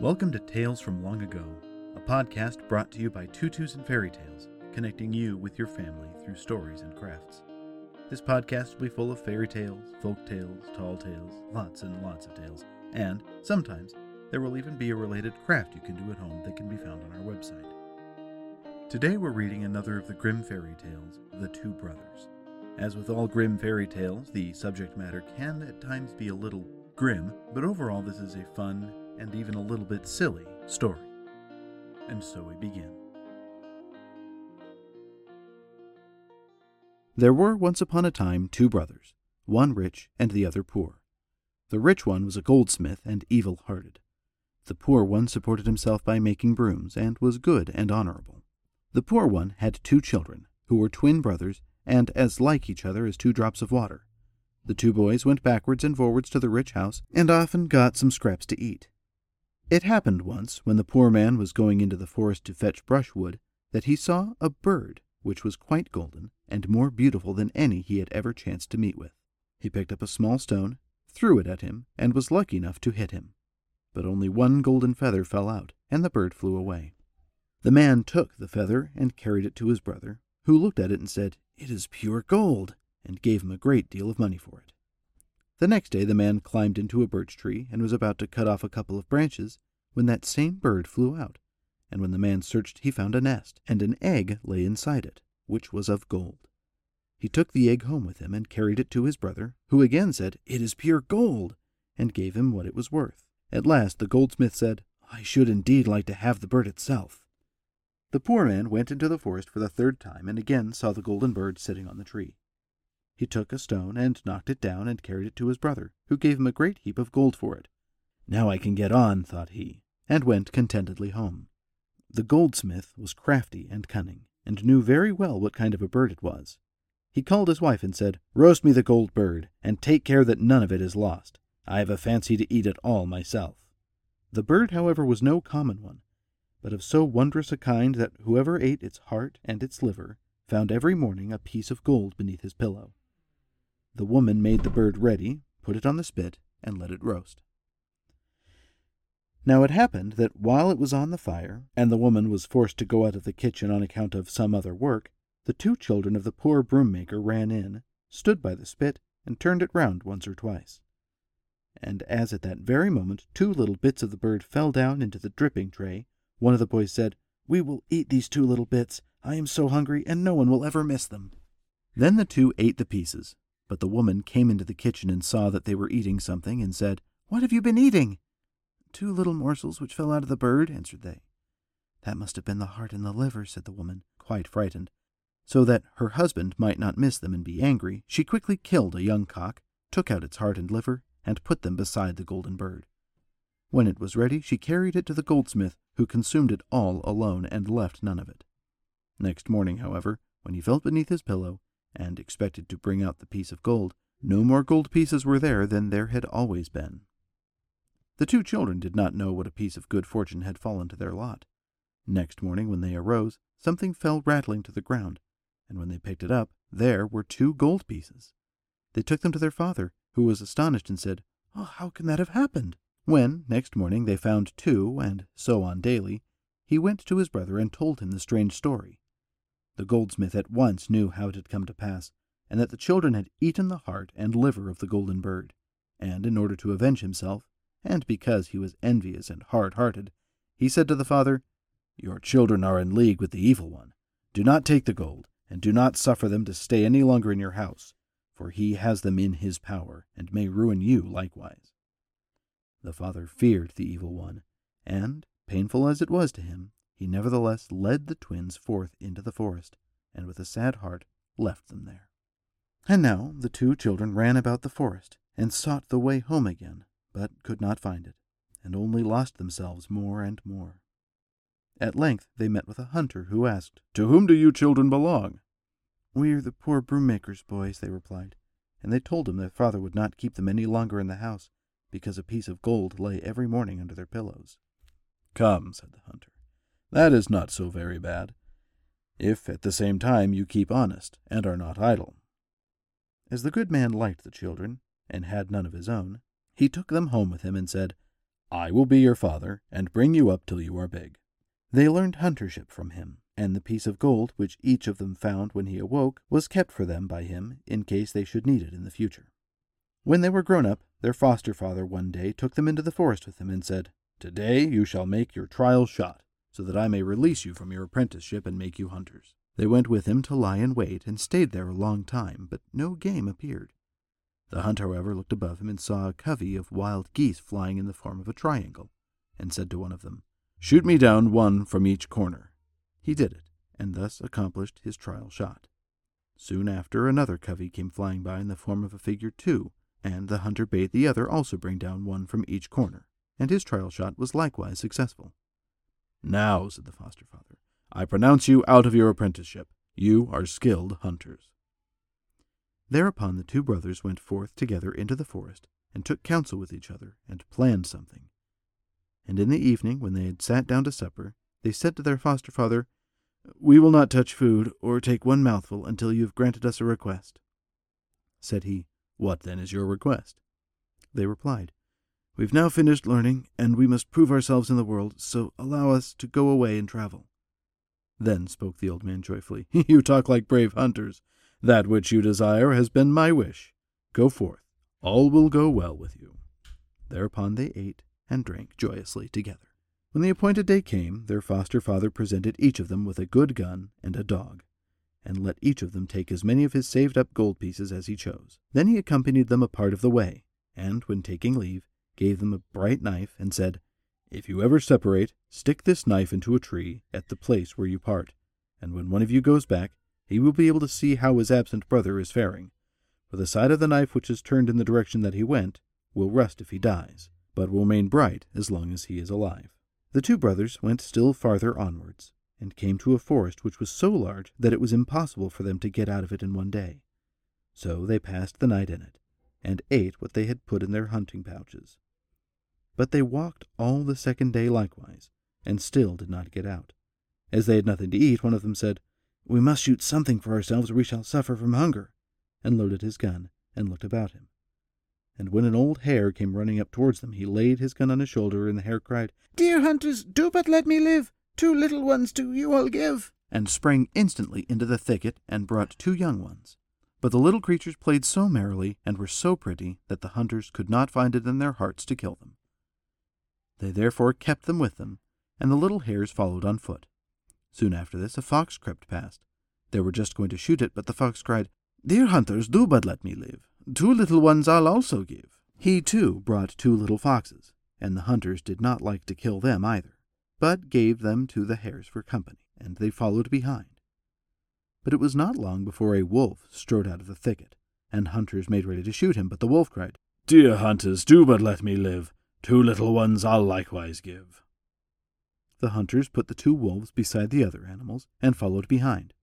Welcome to Tales from Long Ago, a podcast brought to you by Tutus and Fairy Tales, connecting you with your family through stories and crafts. This podcast will be full of fairy tales, folk tales, tall tales, lots and lots of tales, and sometimes there will even be a related craft you can do at home that can be found on our website. Today we're reading another of the Grimm fairy tales, The Two Brothers. As with all Grimm fairy tales, the subject matter can at times be a little grim, but overall this is a fun and even a little bit silly story. And so we begin. There were once upon a time two brothers, one rich and the other poor. The rich one was a goldsmith and evil hearted. The poor one supported himself by making brooms and was good and honorable. The poor one had two children, who were twin brothers and as like each other as two drops of water. The two boys went backwards and forwards to the rich house and often got some scraps to eat. It happened once, when the poor man was going into the forest to fetch brushwood, that he saw a bird which was quite golden and more beautiful than any he had ever chanced to meet with. He picked up a small stone, threw it at him, and was lucky enough to hit him. But only one golden feather fell out, and the bird flew away. The man took the feather and carried it to his brother, who looked at it and said, It is pure gold, and gave him a great deal of money for it. The next day the man climbed into a birch tree and was about to cut off a couple of branches when that same bird flew out, and when the man searched he found a nest, and an egg lay inside it, which was of gold. He took the egg home with him and carried it to his brother, who again said, It is pure gold, and gave him what it was worth. At last the goldsmith said, I should indeed like to have the bird itself. The poor man went into the forest for the third time and again saw the golden bird sitting on the tree. He took a stone and knocked it down and carried it to his brother, who gave him a great heap of gold for it. Now I can get on, thought he, and went contentedly home. The goldsmith was crafty and cunning, and knew very well what kind of a bird it was. He called his wife and said, Roast me the gold bird, and take care that none of it is lost. I have a fancy to eat it all myself. The bird, however, was no common one, but of so wondrous a kind that whoever ate its heart and its liver found every morning a piece of gold beneath his pillow. The woman made the bird ready, put it on the spit, and let it roast. Now it happened that while it was on the fire, and the woman was forced to go out of the kitchen on account of some other work, the two children of the poor broom maker ran in, stood by the spit, and turned it round once or twice. And as at that very moment two little bits of the bird fell down into the dripping tray, one of the boys said, We will eat these two little bits. I am so hungry, and no one will ever miss them. Then the two ate the pieces, but the woman came into the kitchen and saw that they were eating something, and said, What have you been eating? Two little morsels which fell out of the bird, answered they. That must have been the heart and the liver, said the woman, quite frightened. So that her husband might not miss them and be angry, she quickly killed a young cock, took out its heart and liver, and put them beside the golden bird. When it was ready, she carried it to the goldsmith, who consumed it all alone and left none of it. Next morning, however, when he felt beneath his pillow, and expected to bring out the piece of gold, no more gold pieces were there than there had always been. The two children did not know what a piece of good fortune had fallen to their lot. Next morning, when they arose, something fell rattling to the ground, and when they picked it up, there were two gold pieces. They took them to their father, who was astonished and said, Oh, how can that have happened? When, next morning, they found two, and so on daily, he went to his brother and told him the strange story. The goldsmith at once knew how it had come to pass, and that the children had eaten the heart and liver of the golden bird, and in order to avenge himself, and because he was envious and hard hearted, he said to the father, Your children are in league with the evil one. Do not take the gold, and do not suffer them to stay any longer in your house, for he has them in his power, and may ruin you likewise. The father feared the evil one, and, painful as it was to him, he nevertheless led the twins forth into the forest, and with a sad heart left them there. And now the two children ran about the forest, and sought the way home again, but could not find it, and only lost themselves more and more. At length they met with a hunter, who asked, To whom do you children belong? We are the poor broom-maker's boys, they replied, and they told him their father would not keep them any longer in the house, because a piece of gold lay every morning under their pillows. Come, said the hunter, that is not so very bad, if at the same time you keep honest and are not idle. As the good man liked the children, and had none of his own, he took them home with him and said, I will be your father, and bring you up till you are big. They learned huntership from him, and the piece of gold which each of them found when he awoke was kept for them by him in case they should need it in the future. When they were grown up, their foster father one day took them into the forest with him and said, Today you shall make your trial shot, so that I may release you from your apprenticeship and make you hunters. They went with him to lie in wait and stayed there a long time, but no game appeared. The hunter, however, looked above him and saw a covey of wild geese flying in the form of a triangle, and said to one of them, Shoot me down one from each corner. He did it, and thus accomplished his trial shot. Soon after, another covey came flying by in the form of a figure two, and the hunter bade the other also bring down one from each corner, and his trial shot was likewise successful. Now, said the foster father, I pronounce you out of your apprenticeship. You are skilled hunters. Thereupon the two brothers went forth together into the forest, and took counsel with each other, and planned something. And in the evening, when they had sat down to supper, they said to their foster father, We will not touch food, or take one mouthful, until you have granted us a request. Said he, what then is your request? They replied, We've now finished learning, and we must prove ourselves in the world, so allow us to go away and travel. Then spoke the old man joyfully, You talk like brave hunters. That which you desire has been my wish. Go forth. All will go well with you. Thereupon they ate and drank joyously together. When the appointed day came, their foster father presented each of them with a good gun and a dog and let each of them take as many of his saved up gold pieces as he chose. Then he accompanied them a part of the way, and, when taking leave, gave them a bright knife, and said, If you ever separate, stick this knife into a tree at the place where you part, and when one of you goes back, he will be able to see how his absent brother is faring. For the side of the knife which is turned in the direction that he went will rust if he dies, but will remain bright as long as he is alive. The two brothers went still farther onwards, and came to a forest which was so large that it was impossible for them to get out of it in one day. So they passed the night in it, and ate what they had put in their hunting pouches. But they walked all the second day likewise, and still did not get out. As they had nothing to eat, one of them said, We must shoot something for ourselves, or we shall suffer from hunger, and loaded his gun, and looked about him. And when an old hare came running up towards them, he laid his gun on his shoulder, and the hare cried, Dear hunters, do but let me live! Two little ones do you all give, and sprang instantly into the thicket and brought two young ones. But the little creatures played so merrily and were so pretty that the hunters could not find it in their hearts to kill them. They therefore kept them with them, and the little hares followed on foot. Soon after this a fox crept past. They were just going to shoot it, but the fox cried, Dear hunters, do but let me live. Two little ones I'll also give. He too brought two little foxes, and the hunters did not like to kill them either but gave them to the hares for company, and they followed behind. But it was not long before a wolf strode out of the thicket, and hunters made ready to shoot him, but the wolf cried, Dear hunters, do but let me live. Two little ones I'll likewise give. The hunters put the two wolves beside the other animals, and followed behind.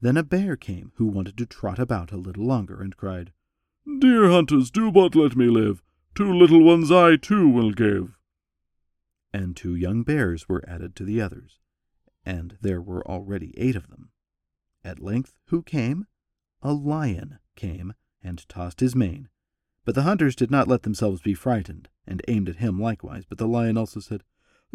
Then a bear came, who wanted to trot about a little longer, and cried, Dear hunters, do but let me live. Two little ones I too will give and two young bears were added to the others, and there were already eight of them. At length, who came? A lion came and tossed his mane. But the hunters did not let themselves be frightened, and aimed at him likewise. But the lion also said,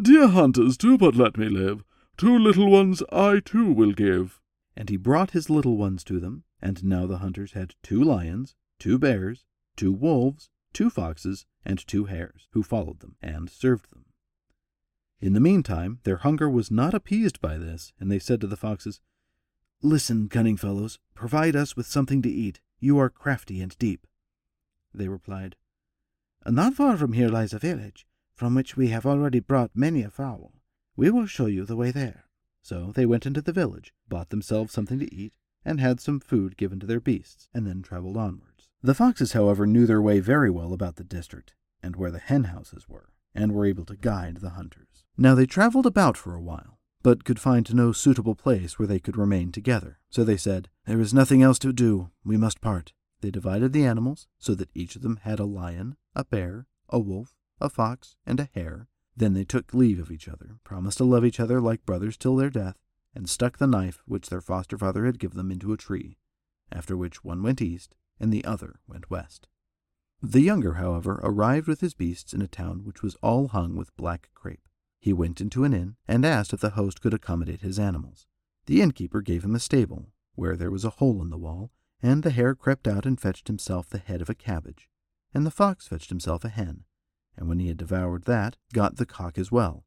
Dear hunters, do but let me live. Two little ones I too will give. And he brought his little ones to them, and now the hunters had two lions, two bears, two wolves, two foxes, and two hares, who followed them and served them. In the meantime, their hunger was not appeased by this, and they said to the foxes, Listen, cunning fellows, provide us with something to eat. You are crafty and deep. They replied, Not far from here lies a village, from which we have already brought many a fowl. We will show you the way there. So they went into the village, bought themselves something to eat, and had some food given to their beasts, and then traveled onwards. The foxes, however, knew their way very well about the district, and where the hen houses were, and were able to guide the hunters. Now they traveled about for a while, but could find no suitable place where they could remain together. So they said, There is nothing else to do. We must part. They divided the animals so that each of them had a lion, a bear, a wolf, a fox, and a hare. Then they took leave of each other, promised to love each other like brothers till their death, and stuck the knife which their foster father had given them into a tree, after which one went east and the other went west. The younger, however, arrived with his beasts in a town which was all hung with black crape. He went into an inn and asked if the host could accommodate his animals. The innkeeper gave him a stable, where there was a hole in the wall, and the hare crept out and fetched himself the head of a cabbage, and the fox fetched himself a hen, and when he had devoured that, got the cock as well.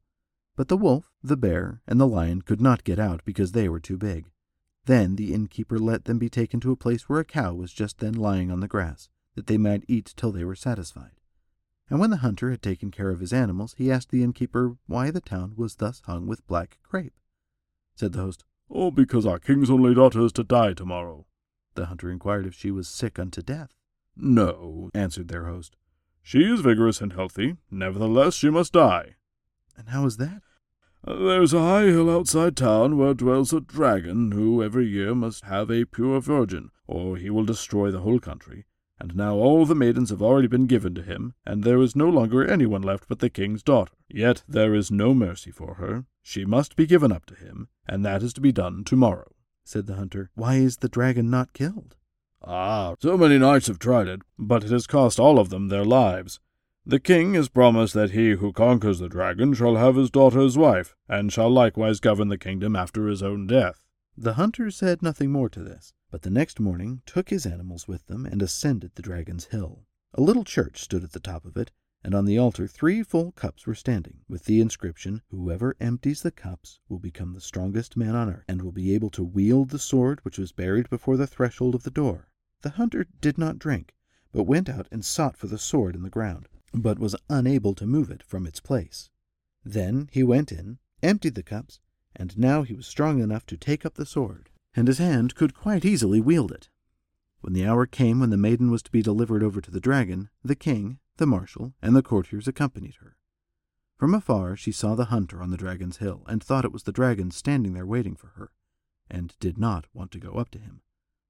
But the wolf, the bear, and the lion could not get out because they were too big. Then the innkeeper let them be taken to a place where a cow was just then lying on the grass, that they might eat till they were satisfied. And when the hunter had taken care of his animals, he asked the innkeeper why the town was thus hung with black crape. Said the host, Oh, because our king's only daughter is to die tomorrow. The hunter inquired if she was sick unto death. No, answered their host. She is vigorous and healthy, nevertheless she must die. And how is that? There's a high hill outside town where dwells a dragon who every year must have a pure virgin, or he will destroy the whole country. And now all the maidens have already been given to him, and there is no longer anyone left but the king's daughter. Yet there is no mercy for her. She must be given up to him, and that is to be done tomorrow. Said the hunter, Why is the dragon not killed? Ah, so many knights have tried it, but it has cost all of them their lives. The king has promised that he who conquers the dragon shall have his daughter as wife, and shall likewise govern the kingdom after his own death. The hunter said nothing more to this, but the next morning took his animals with them and ascended the dragon's hill. A little church stood at the top of it, and on the altar three full cups were standing, with the inscription, Whoever empties the cups will become the strongest man on earth, and will be able to wield the sword which was buried before the threshold of the door. The hunter did not drink, but went out and sought for the sword in the ground, but was unable to move it from its place. Then he went in, emptied the cups, and now he was strong enough to take up the sword, and his hand could quite easily wield it. When the hour came when the maiden was to be delivered over to the dragon, the king, the marshal, and the courtiers accompanied her. From afar she saw the hunter on the dragon's hill, and thought it was the dragon standing there waiting for her, and did not want to go up to him.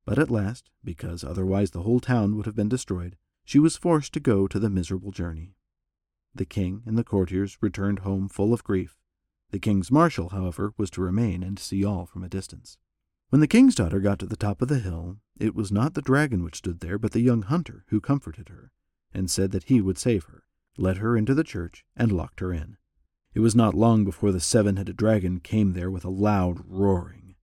But at last, because otherwise the whole town would have been destroyed, she was forced to go to the miserable journey. The king and the courtiers returned home full of grief. The king's marshal, however, was to remain and see all from a distance. When the king's daughter got to the top of the hill, it was not the dragon which stood there, but the young hunter who comforted her, and said that he would save her, led her into the church, and locked her in. It was not long before the seven headed dragon came there with a loud roaring.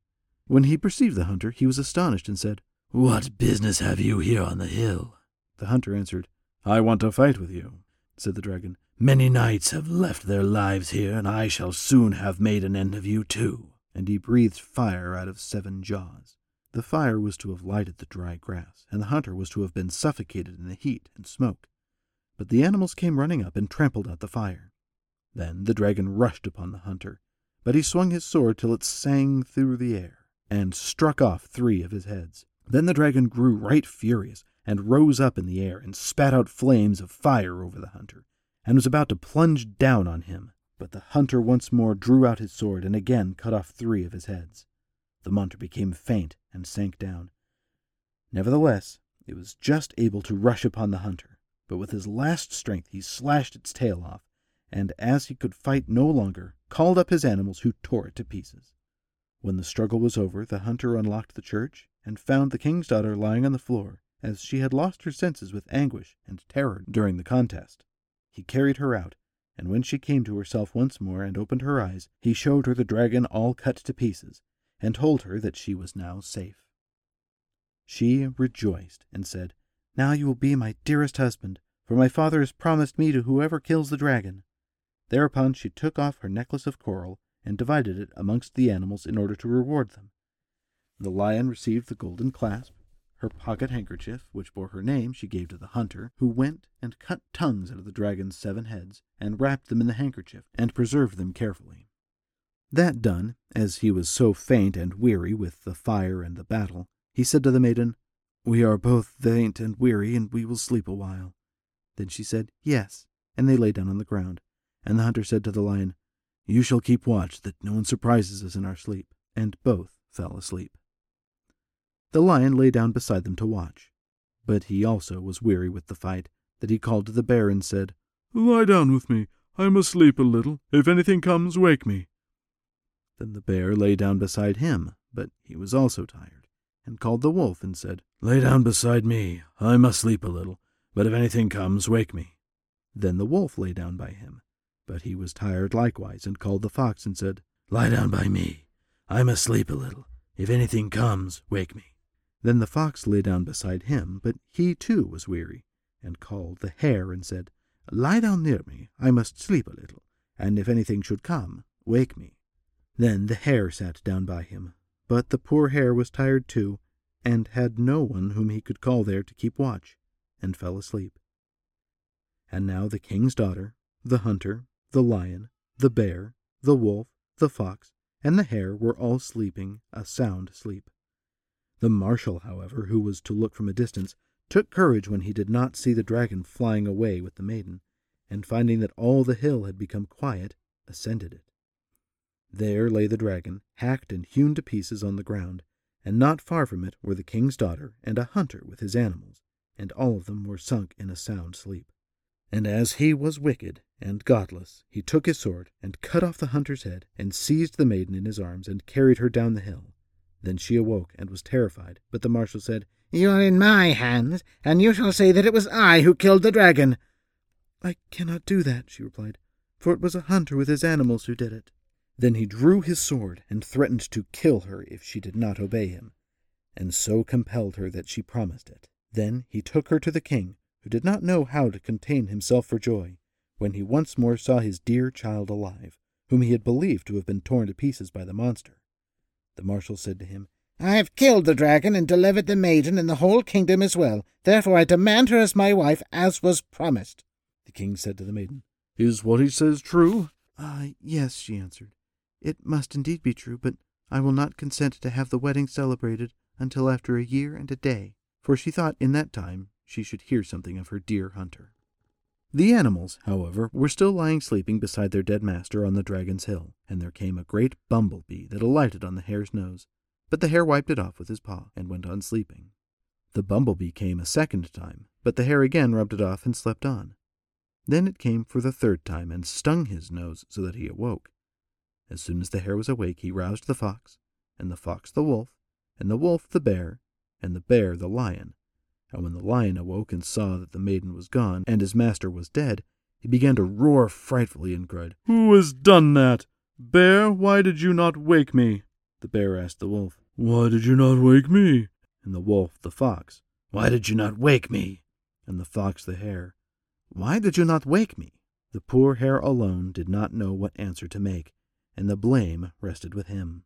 When he perceived the hunter, he was astonished and said, What business have you here on the hill? The hunter answered, I want to fight with you, said the dragon. Many knights have left their lives here, and I shall soon have made an end of you too. And he breathed fire out of seven jaws. The fire was to have lighted the dry grass, and the hunter was to have been suffocated in the heat and smoke. But the animals came running up and trampled out the fire. Then the dragon rushed upon the hunter, but he swung his sword till it sang through the air and struck off three of his heads. Then the dragon grew right furious, and rose up in the air, and spat out flames of fire over the hunter, and was about to plunge down on him. But the hunter once more drew out his sword, and again cut off three of his heads. The monster became faint and sank down. Nevertheless, it was just able to rush upon the hunter, but with his last strength he slashed its tail off, and as he could fight no longer, called up his animals who tore it to pieces. When the struggle was over, the hunter unlocked the church and found the king's daughter lying on the floor, as she had lost her senses with anguish and terror during the contest. He carried her out, and when she came to herself once more and opened her eyes, he showed her the dragon all cut to pieces, and told her that she was now safe. She rejoiced and said, Now you will be my dearest husband, for my father has promised me to whoever kills the dragon. Thereupon she took off her necklace of coral and divided it amongst the animals in order to reward them. The lion received the golden clasp. Her pocket handkerchief, which bore her name, she gave to the hunter, who went and cut tongues out of the dragon's seven heads, and wrapped them in the handkerchief, and preserved them carefully. That done, as he was so faint and weary with the fire and the battle, he said to the maiden, We are both faint and weary, and we will sleep a while. Then she said, Yes, and they lay down on the ground. And the hunter said to the lion, you shall keep watch that no one surprises us in our sleep. And both fell asleep. The lion lay down beside them to watch. But he also was weary with the fight, that he called to the bear and said, Lie down with me. I must sleep a little. If anything comes, wake me. Then the bear lay down beside him, but he was also tired, and called the wolf and said, Lay down beside me. I must sleep a little. But if anything comes, wake me. Then the wolf lay down by him. But he was tired likewise, and called the fox and said, Lie down by me. I must sleep a little. If anything comes, wake me. Then the fox lay down beside him, but he too was weary, and called the hare and said, Lie down near me. I must sleep a little, and if anything should come, wake me. Then the hare sat down by him. But the poor hare was tired too, and had no one whom he could call there to keep watch, and fell asleep. And now the king's daughter, the hunter, the lion, the bear, the wolf, the fox, and the hare were all sleeping a sound sleep. The marshal, however, who was to look from a distance, took courage when he did not see the dragon flying away with the maiden, and finding that all the hill had become quiet, ascended it. There lay the dragon, hacked and hewn to pieces on the ground, and not far from it were the king's daughter and a hunter with his animals, and all of them were sunk in a sound sleep. And as he was wicked and godless, he took his sword and cut off the hunter's head, and seized the maiden in his arms, and carried her down the hill. Then she awoke and was terrified, but the marshal said, You are in my hands, and you shall say that it was I who killed the dragon. I cannot do that, she replied, for it was a hunter with his animals who did it. Then he drew his sword and threatened to kill her if she did not obey him, and so compelled her that she promised it. Then he took her to the king, who did not know how to contain himself for joy, when he once more saw his dear child alive, whom he had believed to have been torn to pieces by the monster. The marshal said to him, I have killed the dragon and delivered the maiden and the whole kingdom as well. Therefore I demand her as my wife, as was promised. The king said to the maiden, Is what he says true? Ah, yes, she answered. It must indeed be true, but I will not consent to have the wedding celebrated until after a year and a day, for she thought in that time she should hear something of her dear hunter. The animals, however, were still lying sleeping beside their dead master on the dragon's hill, and there came a great bumblebee that alighted on the hare's nose, but the hare wiped it off with his paw and went on sleeping. The bumblebee came a second time, but the hare again rubbed it off and slept on. Then it came for the third time and stung his nose so that he awoke. As soon as the hare was awake, he roused the fox, and the fox the wolf, and the wolf the bear, and the bear the lion. And when the lion awoke and saw that the maiden was gone, and his master was dead, he began to roar frightfully and cried, Who has done that? Bear, why did you not wake me? The bear asked the wolf, Why did you not wake me? And the wolf the fox, Why did you not wake me? And the fox the hare, Why did you not wake me? The poor hare alone did not know what answer to make, and the blame rested with him.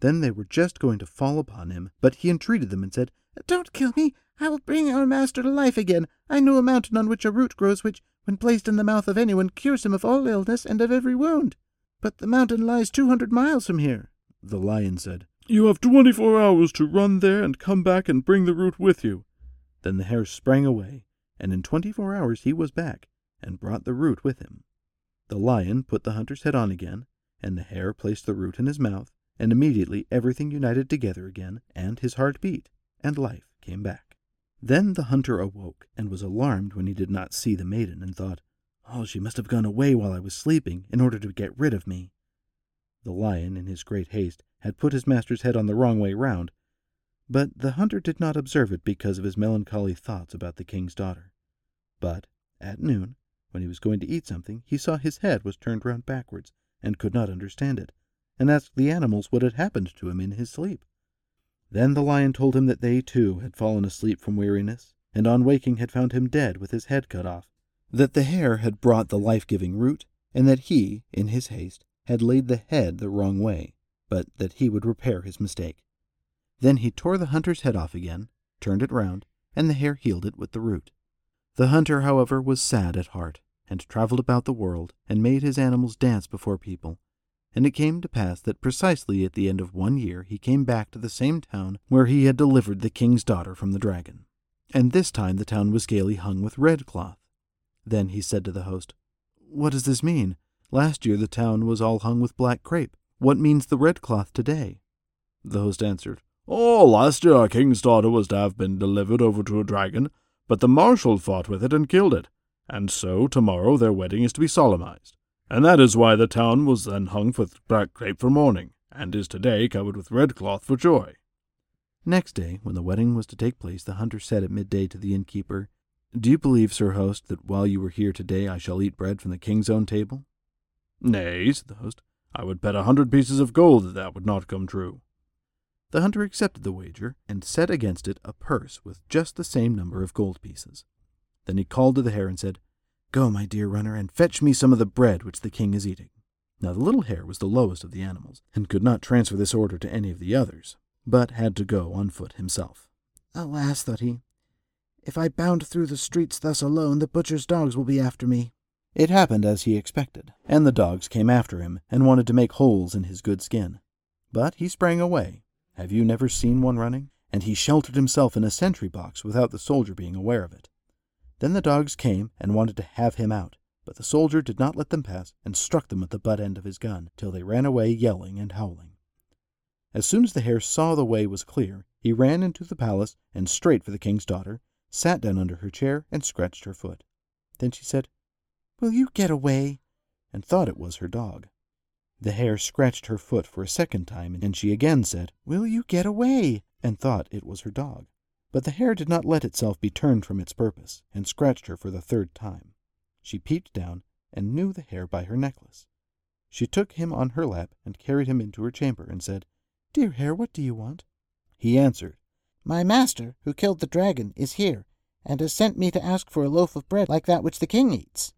Then they were just going to fall upon him, but he entreated them and said, Don't kill me. I will bring our master to life again. I know a mountain on which a root grows which, when placed in the mouth of anyone, cures him of all illness and of every wound. But the mountain lies two hundred miles from here. The lion said, You have twenty four hours to run there and come back and bring the root with you. Then the hare sprang away, and in twenty four hours he was back, and brought the root with him. The lion put the hunter's head on again, and the hare placed the root in his mouth, and immediately everything united together again, and his heart beat, and life came back. Then the hunter awoke, and was alarmed when he did not see the maiden, and thought, Oh, she must have gone away while I was sleeping, in order to get rid of me. The lion, in his great haste, had put his master's head on the wrong way round, but the hunter did not observe it because of his melancholy thoughts about the king's daughter. But at noon, when he was going to eat something, he saw his head was turned round backwards, and could not understand it, and asked the animals what had happened to him in his sleep. Then the lion told him that they too had fallen asleep from weariness, and on waking had found him dead with his head cut off, that the hare had brought the life giving root, and that he, in his haste, had laid the head the wrong way, but that he would repair his mistake. Then he tore the hunter's head off again, turned it round, and the hare healed it with the root. The hunter, however, was sad at heart, and travelled about the world, and made his animals dance before people. And it came to pass that precisely at the end of one year he came back to the same town where he had delivered the king's daughter from the dragon. And this time the town was gaily hung with red cloth. Then he said to the host, What does this mean? Last year the town was all hung with black crape. What means the red cloth today? The host answered, Oh, last year our king's daughter was to have been delivered over to a dragon, but the marshal fought with it and killed it, and so tomorrow their wedding is to be solemnized. And that is why the town was then hung with black crape for mourning, and is today covered with red cloth for joy. Next day, when the wedding was to take place, the hunter said at midday to the innkeeper, Do you believe, sir host, that while you were here today I shall eat bread from the king's own table? Nay, said the host, I would bet a hundred pieces of gold that that would not come true. The hunter accepted the wager, and set against it a purse with just the same number of gold pieces. Then he called to the hare and said, Go, my dear runner, and fetch me some of the bread which the king is eating. Now the little hare was the lowest of the animals, and could not transfer this order to any of the others, but had to go on foot himself. Alas, thought he, if I bound through the streets thus alone, the butcher's dogs will be after me. It happened as he expected, and the dogs came after him and wanted to make holes in his good skin. But he sprang away. Have you never seen one running? And he sheltered himself in a sentry box without the soldier being aware of it. Then the dogs came and wanted to have him out, but the soldier did not let them pass and struck them with the butt end of his gun till they ran away yelling and howling. As soon as the hare saw the way was clear, he ran into the palace and straight for the king's daughter, sat down under her chair, and scratched her foot. Then she said, Will you get away? and thought it was her dog. The hare scratched her foot for a second time, and she again said, Will you get away? and thought it was her dog. But the hare did not let itself be turned from its purpose, and scratched her for the third time. She peeped down, and knew the hare by her necklace. She took him on her lap, and carried him into her chamber, and said, Dear hare, what do you want? He answered, My master, who killed the dragon, is here, and has sent me to ask for a loaf of bread like that which the king eats.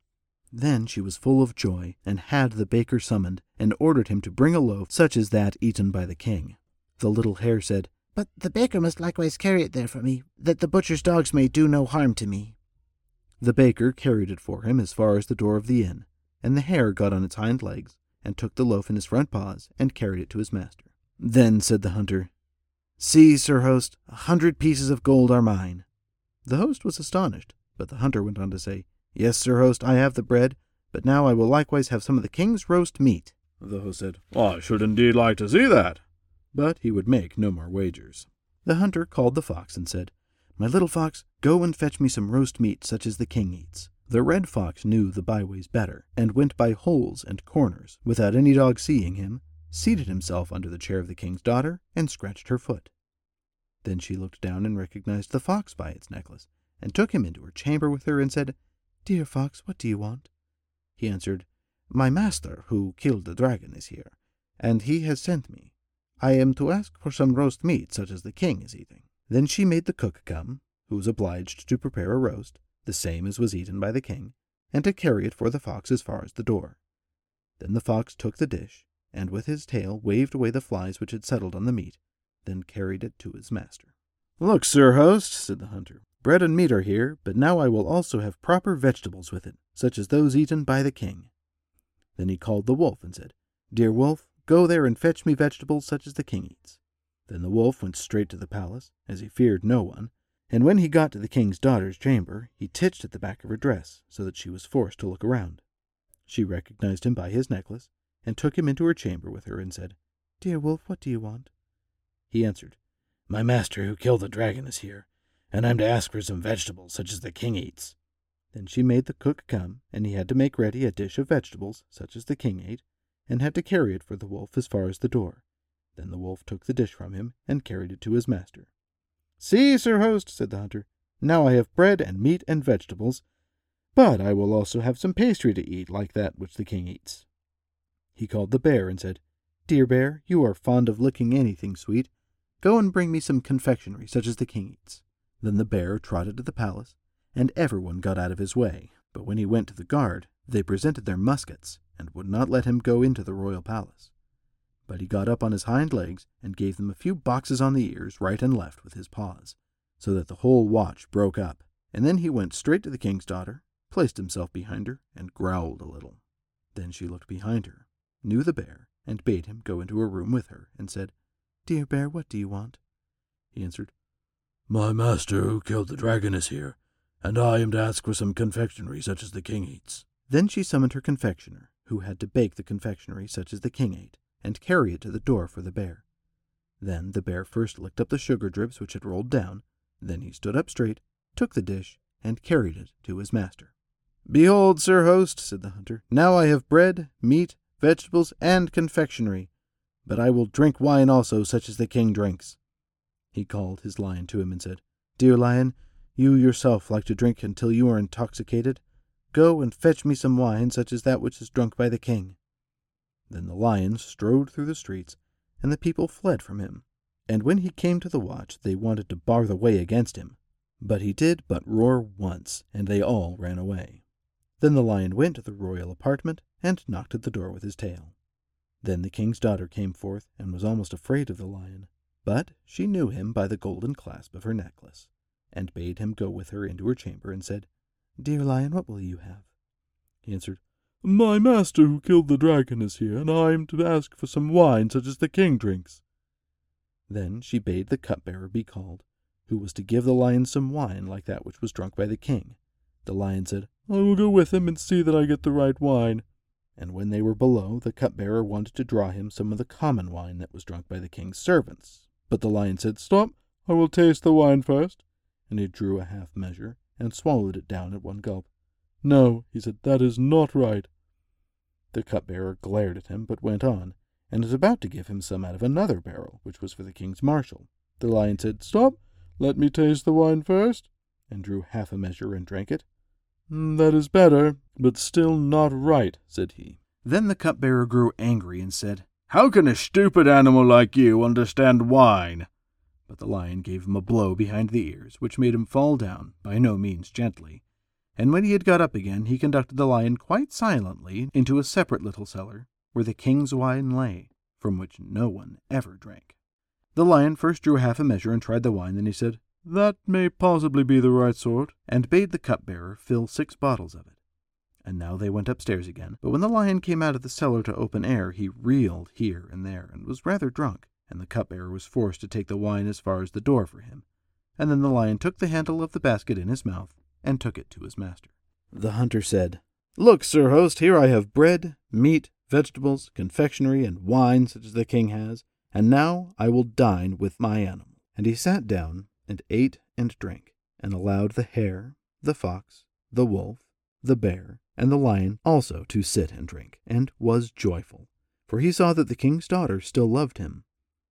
Then she was full of joy, and had the baker summoned, and ordered him to bring a loaf such as that eaten by the king. The little hare said, But the baker must likewise carry it there for me, that the butcher's dogs may do no harm to me. The baker carried it for him as far as the door of the inn, and the hare got on its hind legs, and took the loaf in his front paws, and carried it to his master. Then said the hunter, See, sir host, a hundred pieces of gold are mine. The host was astonished, but the hunter went on to say, Yes, sir host, I have the bread, but now I will likewise have some of the king's roast meat. The host said, I should indeed like to see that. But he would make no more wagers. The hunter called the fox and said, My little fox, go and fetch me some roast meat such as the king eats. The red fox knew the byways better, and went by holes and corners, without any dog seeing him, seated himself under the chair of the king's daughter, and scratched her foot. Then she looked down and recognized the fox by its necklace, and took him into her chamber with her, and said, Dear fox, what do you want? He answered, My master, who killed the dragon, is here, and he has sent me. I am to ask for some roast meat such as the king is eating. Then she made the cook come, who was obliged to prepare a roast, the same as was eaten by the king, and to carry it for the fox as far as the door. Then the fox took the dish, and with his tail waved away the flies which had settled on the meat, then carried it to his master. Look, sir host, said the hunter, bread and meat are here, but now I will also have proper vegetables with it, such as those eaten by the king. Then he called the wolf and said, Dear wolf, go there and fetch me vegetables such as the king eats. Then the wolf went straight to the palace, as he feared no one, and when he got to the king's daughter's chamber, he titched at the back of her dress, so that she was forced to look around. She recognized him by his necklace, and took him into her chamber with her, and said, Dear wolf, what do you want? He answered, My master who killed the dragon is here, and I'm to ask for some vegetables such as the king eats. Then she made the cook come, and he had to make ready a dish of vegetables such as the king ate, and had to carry it for the wolf as far as the door. Then the wolf took the dish from him and carried it to his master. See, sir host, said the hunter, now I have bread and meat and vegetables, but I will also have some pastry to eat like that which the king eats. He called the bear and said, Dear bear, you are fond of licking anything sweet. Go and bring me some confectionery such as the king eats. Then the bear trotted to the palace, and everyone got out of his way. But when he went to the guard, they presented their muskets, and would not let him go into the royal palace. But he got up on his hind legs, and gave them a few boxes on the ears right and left with his paws, so that the whole watch broke up. And then he went straight to the king's daughter, placed himself behind her, and growled a little. Then she looked behind her, knew the bear, and bade him go into her room with her, and said, Dear bear, what do you want? He answered, My master who killed the dragon is here, and I am to ask for some confectionery such as the king eats. Then she summoned her confectioner, who had to bake the confectionery such as the king ate, and carry it to the door for the bear. Then the bear first licked up the sugar drips which had rolled down, then he stood up straight, took the dish, and carried it to his master. Behold, sir host, said the hunter, now I have bread, meat, vegetables, and confectionery, but I will drink wine also, such as the king drinks. He called his lion to him and said, Dear lion, You yourself like to drink until you are intoxicated. Go and fetch me some wine such as that which is drunk by the king. Then the lion strode through the streets, and the people fled from him. And when he came to the watch, they wanted to bar the way against him. But he did but roar once, and they all ran away. Then the lion went to the royal apartment and knocked at the door with his tail. Then the king's daughter came forth and was almost afraid of the lion, but she knew him by the golden clasp of her necklace, and bade him go with her into her chamber and said, Dear lion, what will you have? He answered, My master who killed the dragon is here, and I am to ask for some wine such as the king drinks. Then she bade the cupbearer be called, who was to give the lion some wine like that which was drunk by the king. The lion said, I will go with him and see that I get the right wine. And when they were below, the cupbearer wanted to draw him some of the common wine that was drunk by the king's servants. But the lion said, Stop, I will taste the wine first. And he drew a half measure and swallowed it down at one gulp. No, he said, that is not right. The cupbearer glared at him, but went on, and was about to give him some out of another barrel, which was for the king's marshal. The lion said, Stop, let me taste the wine first, and drew half a measure and drank it. Mm, that is better, but still not right, said he. Then the cupbearer grew angry and said, How can a stupid animal like you understand wine? But the lion gave him a blow behind the ears, which made him fall down, by no means gently. And when he had got up again, he conducted the lion quite silently into a separate little cellar, where the king's wine lay, from which no one ever drank. The lion first drew half a measure and tried the wine, then he said, that may possibly be the right sort, and bade the cupbearer fill six bottles of it. And now they went upstairs again, but when the lion came out of the cellar to open air, he reeled here and there, and was rather drunk, and the cupbearer was forced to take the wine as far as the door for him. And then the lion took the handle of the basket in his mouth, and took it to his master. The hunter said, Look, sir host, here I have bread, meat, vegetables, confectionery, and wine such as the king has, and now I will dine with my animal. And he sat down and ate and drank, and allowed the hare, the fox, the wolf, the bear, and the lion also to sit and drink, and was joyful, for he saw that the king's daughter still loved him.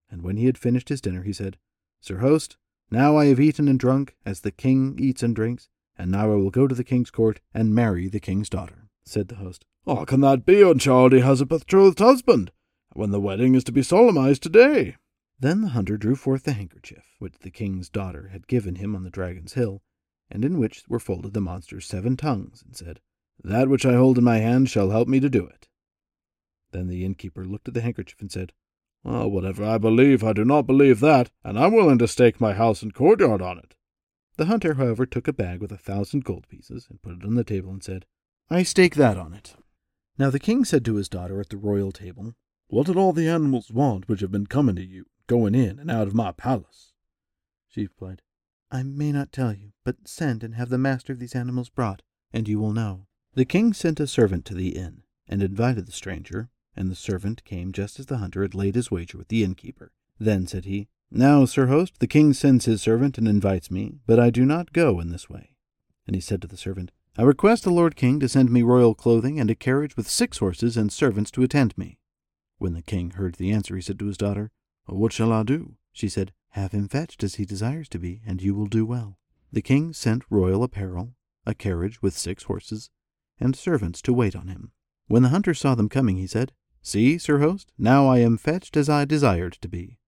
And when he had finished his dinner, he said, Sir host, now I have eaten and drunk, as the king eats and drinks, and now I will go to the king's court and marry the king's daughter. Said the host, How can that be when has a betrothed husband, when the wedding is to be solemnized today? Then the hunter drew forth the handkerchief which the king's daughter had given him on the dragon's hill, and in which were folded the monster's seven tongues, and said, That which I hold in my hand shall help me to do it. Then the innkeeper looked at the handkerchief and said, Well, whatever I believe, I do not believe that, and I'm willing to stake my house and courtyard on it. The hunter, however, took a bag with a thousand gold pieces and put it on the table and said, I stake that on it. Now the king said to his daughter at the royal table, What did all the animals want which have been coming to you? going in and out of my palace. She replied, I may not tell you, but send and have the master of these animals brought, and you will know. The king sent a servant to the inn, and invited the stranger, and the servant came just as the hunter had laid his wager with the innkeeper. Then said he, Now, sir host, the king sends his servant and invites me, but I do not go in this way. And he said to the servant, I request the lord king to send me royal clothing and a carriage with six horses and servants to attend me. When the king heard the answer, he said to his daughter, what shall I do? She said, Have him fetched as he desires to be, and you will do well. The king sent royal apparel, a carriage with six horses, and servants to wait on him. When the hunter saw them coming, he said, See, sir host, now I am fetched as I desired to be.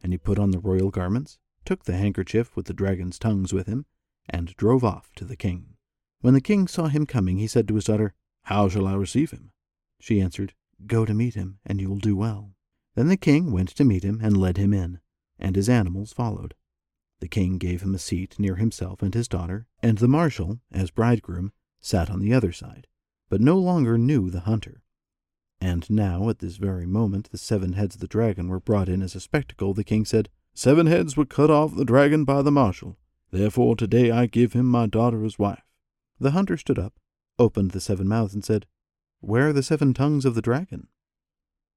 And he put on the royal garments, took the handkerchief with the dragon's tongues with him, and drove off to the king. When the king saw him coming, he said to his daughter, How shall I receive him? She answered, Go to meet him, and you will do well. Then the king went to meet him and led him in, and his animals followed. The king gave him a seat near himself and his daughter, and the marshal, as bridegroom, sat on the other side, but no longer knew the hunter. And now, at this very moment, the seven heads of the dragon were brought in as a spectacle. The king said, Seven heads were cut off the dragon by the marshal. Therefore today I give him my daughter as wife. The hunter stood up, opened the seven mouths, and said, Where are the seven tongues of the dragon?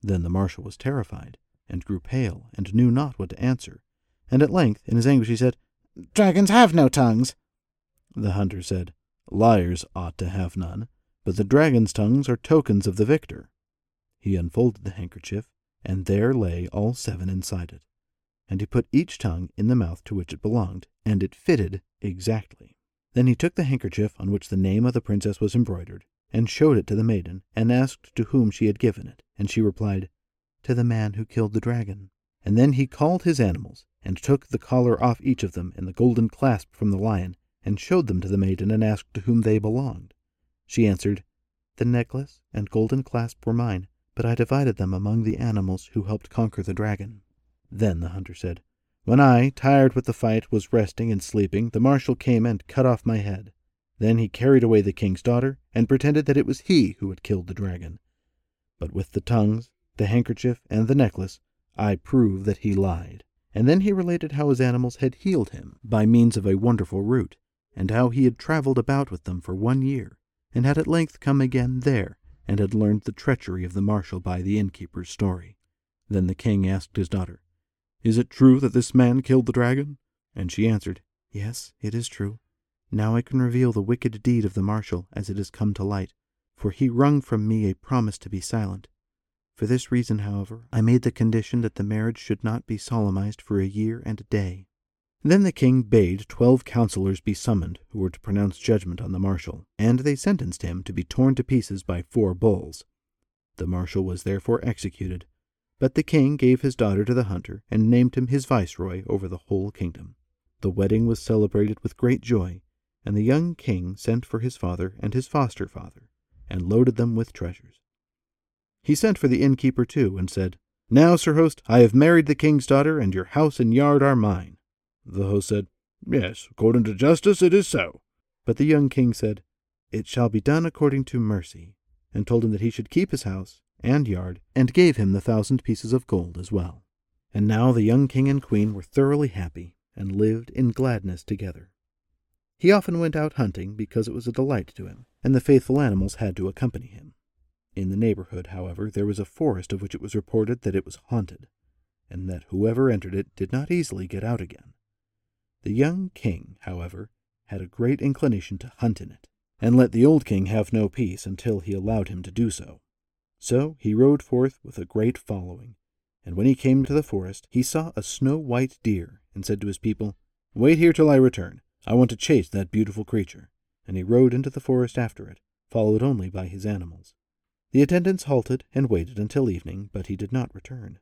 Then the marshal was terrified, and grew pale, and knew not what to answer. And at length, in his anguish, he said, Dragons have no tongues. The hunter said, Liars ought to have none, but the dragon's tongues are tokens of the victor. He unfolded the handkerchief, and there lay all seven inside it. And he put each tongue in the mouth to which it belonged, and it fitted exactly. Then he took the handkerchief on which the name of the princess was embroidered, and showed it to the maiden, and asked to whom she had given it, and she replied, To the man who killed the dragon. And then he called his animals, and took the collar off each of them and the golden clasp from the lion, and showed them to the maiden, and asked to whom they belonged. She answered, The necklace and golden clasp were mine, but I divided them among the animals who helped conquer the dragon. Then the hunter said, When I, tired with the fight, was resting and sleeping, the marshal came and cut off my head. Then he carried away the king's daughter, and pretended that it was he who had killed the dragon. But with the tongues, the handkerchief, and the necklace, I prove that he lied. And then he related how his animals had healed him by means of a wonderful root, and how he had travelled about with them for one year, and had at length come again there, and had learned the treachery of the marshal by the innkeeper's story. Then the king asked his daughter, Is it true that this man killed the dragon? And she answered, Yes, it is true. Now I can reveal the wicked deed of the marshal as it has come to light, for he wrung from me a promise to be silent. For this reason, however, I made the condition that the marriage should not be solemnized for a year and a day. Then the king bade twelve counselors be summoned, who were to pronounce judgment on the marshal, and they sentenced him to be torn to pieces by four bulls. The marshal was therefore executed, but the king gave his daughter to the hunter, and named him his viceroy over the whole kingdom. The wedding was celebrated with great joy, and the young king sent for his father and his foster father, and loaded them with treasures. He sent for the innkeeper too, and said, Now, sir host, I have married the king's daughter, and your house and yard are mine. The host said, Yes, according to justice it is so. But the young king said, It shall be done according to mercy, and told him that he should keep his house and yard, and gave him the thousand pieces of gold as well. And now the young king and queen were thoroughly happy, and lived in gladness together. He often went out hunting because it was a delight to him, and the faithful animals had to accompany him. In the neighborhood, however, there was a forest of which it was reported that it was haunted, and that whoever entered it did not easily get out again. The young king, however, had a great inclination to hunt in it, and let the old king have no peace until he allowed him to do so. So he rode forth with a great following, and when he came to the forest, he saw a snow white deer, and said to his people, Wait here till I return. I want to chase that beautiful creature. And he rode into the forest after it, followed only by his animals. The attendants halted and waited until evening, but he did not return.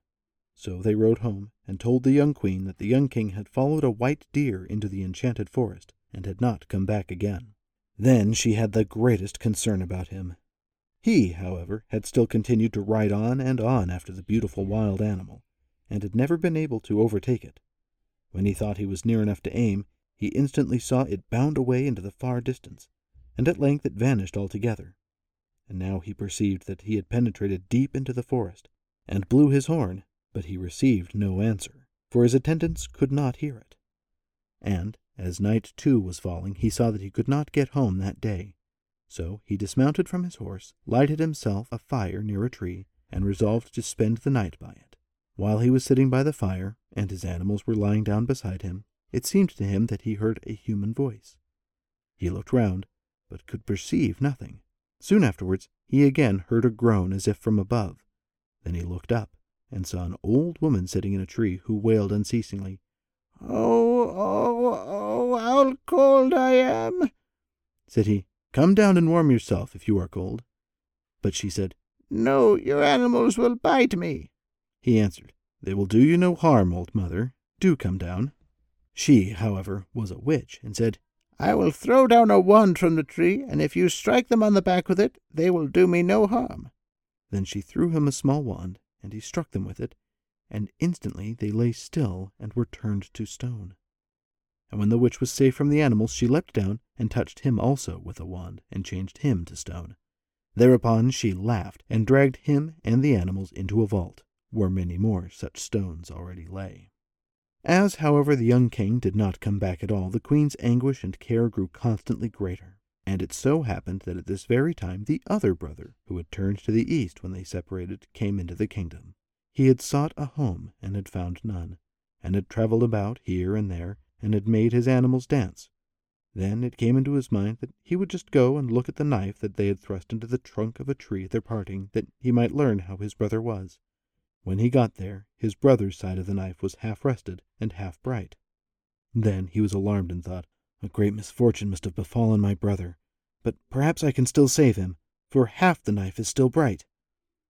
So they rode home and told the young queen that the young king had followed a white deer into the enchanted forest and had not come back again. Then she had the greatest concern about him. He, however, had still continued to ride on and on after the beautiful wild animal, and had never been able to overtake it. When he thought he was near enough to aim, he instantly saw it bound away into the far distance, and at length it vanished altogether. And now he perceived that he had penetrated deep into the forest, and blew his horn, but he received no answer, for his attendants could not hear it. And, as night too was falling, he saw that he could not get home that day. So he dismounted from his horse, lighted himself a fire near a tree, and resolved to spend the night by it. While he was sitting by the fire, and his animals were lying down beside him, it seemed to him that he heard a human voice. He looked round, but could perceive nothing. Soon afterwards, he again heard a groan as if from above. Then he looked up, and saw an old woman sitting in a tree, who wailed unceasingly, Oh, oh, oh, how cold I am! Said he, Come down and warm yourself if you are cold. But she said, No, your animals will bite me. He answered, They will do you no harm, old mother. Do come down. She, however, was a witch, and said, I will throw down a wand from the tree, and if you strike them on the back with it, they will do me no harm. Then she threw him a small wand, and he struck them with it, and instantly they lay still and were turned to stone. And when the witch was safe from the animals, she leapt down and touched him also with a wand, and changed him to stone. Thereupon she laughed, and dragged him and the animals into a vault, where many more such stones already lay. As, however, the young king did not come back at all, the queen's anguish and care grew constantly greater. And it so happened that at this very time the other brother, who had turned to the east when they separated, came into the kingdom. He had sought a home and had found none, and had travelled about here and there, and had made his animals dance. Then it came into his mind that he would just go and look at the knife that they had thrust into the trunk of a tree at their parting, that he might learn how his brother was. When he got there, his brother's side of the knife was half rusted and half bright. Then he was alarmed and thought, A great misfortune must have befallen my brother, but perhaps I can still save him, for half the knife is still bright.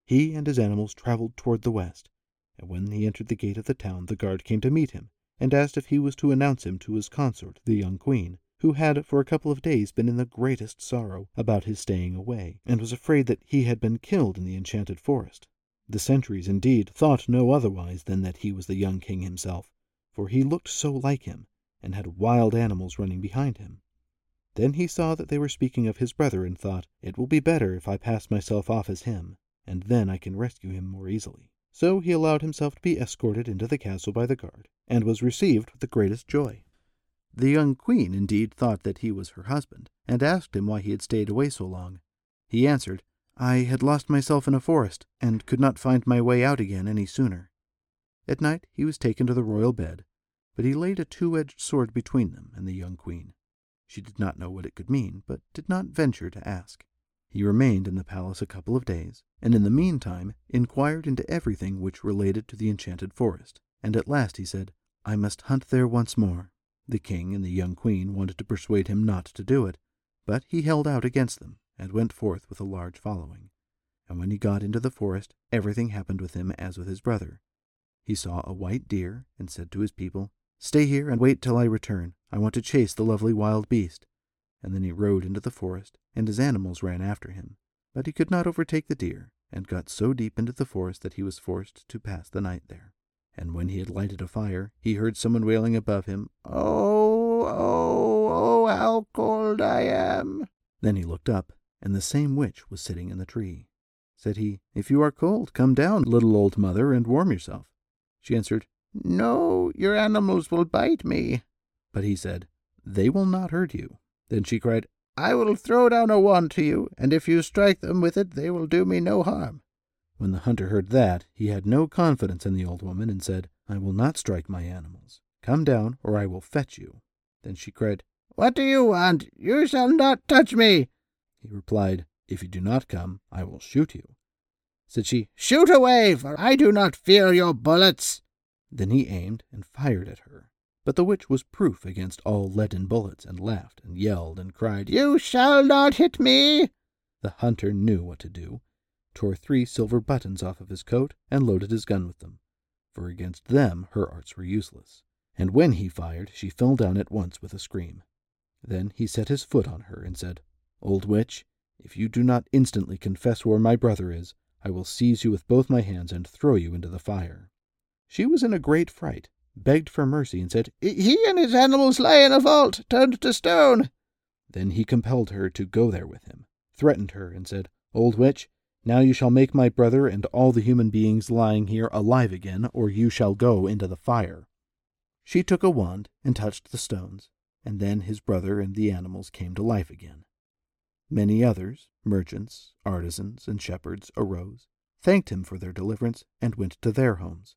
He and his animals traveled toward the west, and when he entered the gate of the town the guard came to meet him, and asked if he was to announce him to his consort, the young queen, who had for a couple of days been in the greatest sorrow about his staying away, and was afraid that he had been killed in the enchanted forest. The sentries, indeed, thought no otherwise than that he was the young king himself, for he looked so like him, and had wild animals running behind him. Then he saw that they were speaking of his brother, and thought, It will be better if I pass myself off as him, and then I can rescue him more easily. So he allowed himself to be escorted into the castle by the guard, and was received with the greatest joy. The young queen indeed thought that he was her husband, and asked him why he had stayed away so long. He answered, I had lost myself in a forest, and could not find my way out again any sooner. At night he was taken to the royal bed, but he laid a two-edged sword between them and the young queen. She did not know what it could mean, but did not venture to ask. He remained in the palace a couple of days, and in the meantime inquired into everything which related to the enchanted forest, and at last he said, I must hunt there once more. The king and the young queen wanted to persuade him not to do it, but he held out against them, and went forth with a large following. And when he got into the forest, everything happened with him as with his brother. He saw a white deer, and said to his people, Stay here and wait till I return. I want to chase the lovely wild beast. And then he rode into the forest, and his animals ran after him. But he could not overtake the deer, and got so deep into the forest that he was forced to pass the night there. And when he had lighted a fire, he heard someone wailing above him, Oh, oh, oh, how cold I am! Then he looked up, and the same witch was sitting in the tree. Said he, If you are cold, come down, little old mother, and warm yourself. She answered, no, your animals will bite me. But he said, They will not hurt you. Then she cried, I will throw down a wand to you, and if you strike them with it, they will do me no harm. When the hunter heard that, he had no confidence in the old woman, and said, I will not strike my animals. Come down, or I will fetch you. Then she cried, What do you want? You shall not touch me. He replied, If you do not come, I will shoot you. Said she, Shoot away, for I do not fear your bullets. Then he aimed and fired at her. But the witch was proof against all leaden bullets, and laughed and yelled and cried, You shall not hit me! The hunter knew what to do, tore three silver buttons off of his coat, and loaded his gun with them, for against them her arts were useless. And when he fired, she fell down at once with a scream. Then he set his foot on her and said, Old witch, if you do not instantly confess where my brother is, I will seize you with both my hands and throw you into the fire. She was in a great fright, begged for mercy, and said, He and his animals lie in a vault, turned to stone. Then he compelled her to go there with him, threatened her, and said, Old witch, now you shall make my brother and all the human beings lying here alive again, or you shall go into the fire. She took a wand and touched the stones, and then his brother and the animals came to life again. Many others, merchants, artisans, and shepherds, arose, thanked him for their deliverance, and went to their homes.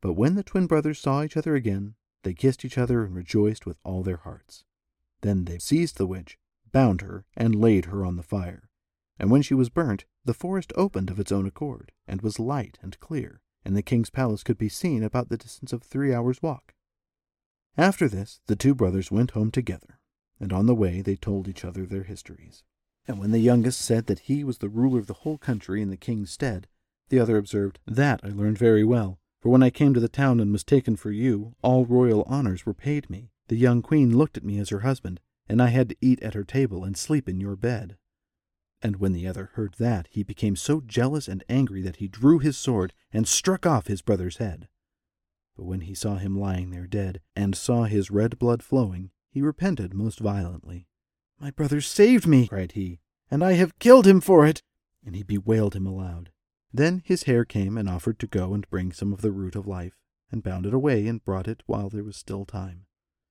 But when the twin brothers saw each other again, they kissed each other and rejoiced with all their hearts. Then they seized the witch, bound her, and laid her on the fire. And when she was burnt, the forest opened of its own accord, and was light and clear, and the king's palace could be seen about the distance of three hours' walk. After this, the two brothers went home together, and on the way they told each other their histories. And when the youngest said that he was the ruler of the whole country in the king's stead, the other observed, That I learned very well, for when I came to the town and was taken for you, all royal honors were paid me. The young queen looked at me as her husband, and I had to eat at her table and sleep in your bed. And when the other heard that, he became so jealous and angry that he drew his sword and struck off his brother's head. But when he saw him lying there dead, and saw his red blood flowing, he repented most violently. My brother saved me, cried he, and I have killed him for it. And he bewailed him aloud. Then his hare came and offered to go and bring some of the root of life, and bound it away and brought it while there was still time.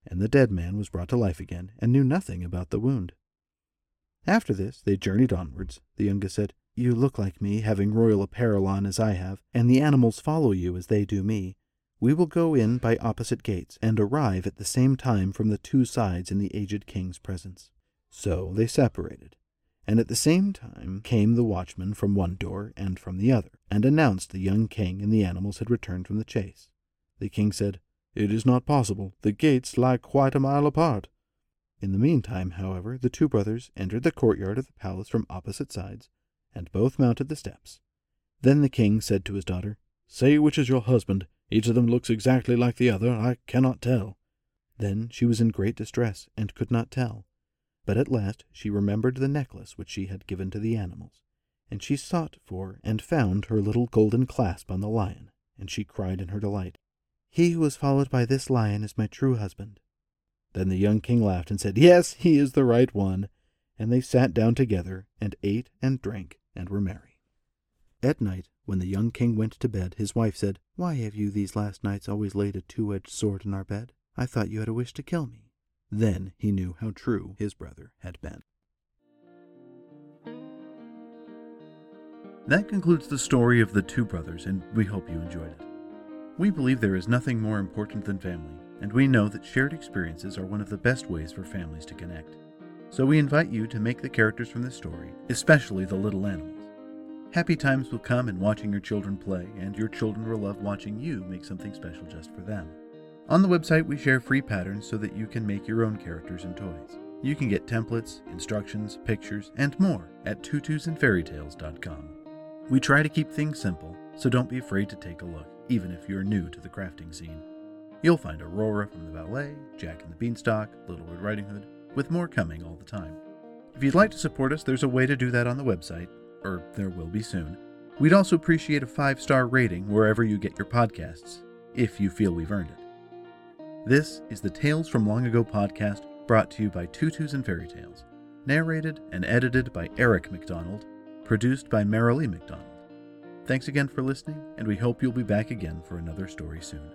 And the dead man was brought to life again, and knew nothing about the wound. After this they journeyed onwards. The youngest said, You look like me, having royal apparel on as I have, and the animals follow you as they do me. We will go in by opposite gates, and arrive at the same time from the two sides in the aged king's presence. So they separated, and at the same time came the watchman from one door and from the other, and announced the young king and the animals had returned from the chase. The king said, It is not possible. The gates lie quite a mile apart. In the meantime, however, the two brothers entered the courtyard of the palace from opposite sides, and both mounted the steps. Then the king said to his daughter, Say which is your husband. Each of them looks exactly like the other. I cannot tell. Then she was in great distress, and could not tell. But at last she remembered the necklace which she had given to the animals, and she sought for and found her little golden clasp on the lion, and she cried in her delight, He who is followed by this lion is my true husband. Then the young king laughed and said, Yes, he is the right one. And they sat down together, and ate and drank, and were merry. At night, when the young king went to bed, his wife said, Why have you these last nights always laid a two edged sword in our bed? I thought you had a wish to kill me. Then he knew how true his brother had been. That concludes the story of the two brothers, and we hope you enjoyed it. We believe there is nothing more important than family, and we know that shared experiences are one of the best ways for families to connect. So we invite you to make the characters from this story, especially the little animals. Happy times will come in watching your children play, and your children will love watching you make something special just for them. On the website, we share free patterns so that you can make your own characters and toys. You can get templates, instructions, pictures, and more at tutusandfairytales.com. We try to keep things simple, so don't be afraid to take a look, even if you're new to the crafting scene. You'll find Aurora from the ballet, Jack and the Beanstalk, Little Red Riding Hood, with more coming all the time. If you'd like to support us, there's a way to do that on the website, or there will be soon. We'd also appreciate a five star rating wherever you get your podcasts, if you feel we've earned it. This is the Tales from Long Ago podcast brought to you by Tutus and Fairy Tales, narrated and edited by Eric McDonald, produced by Marilee McDonald. Thanks again for listening, and we hope you'll be back again for another story soon.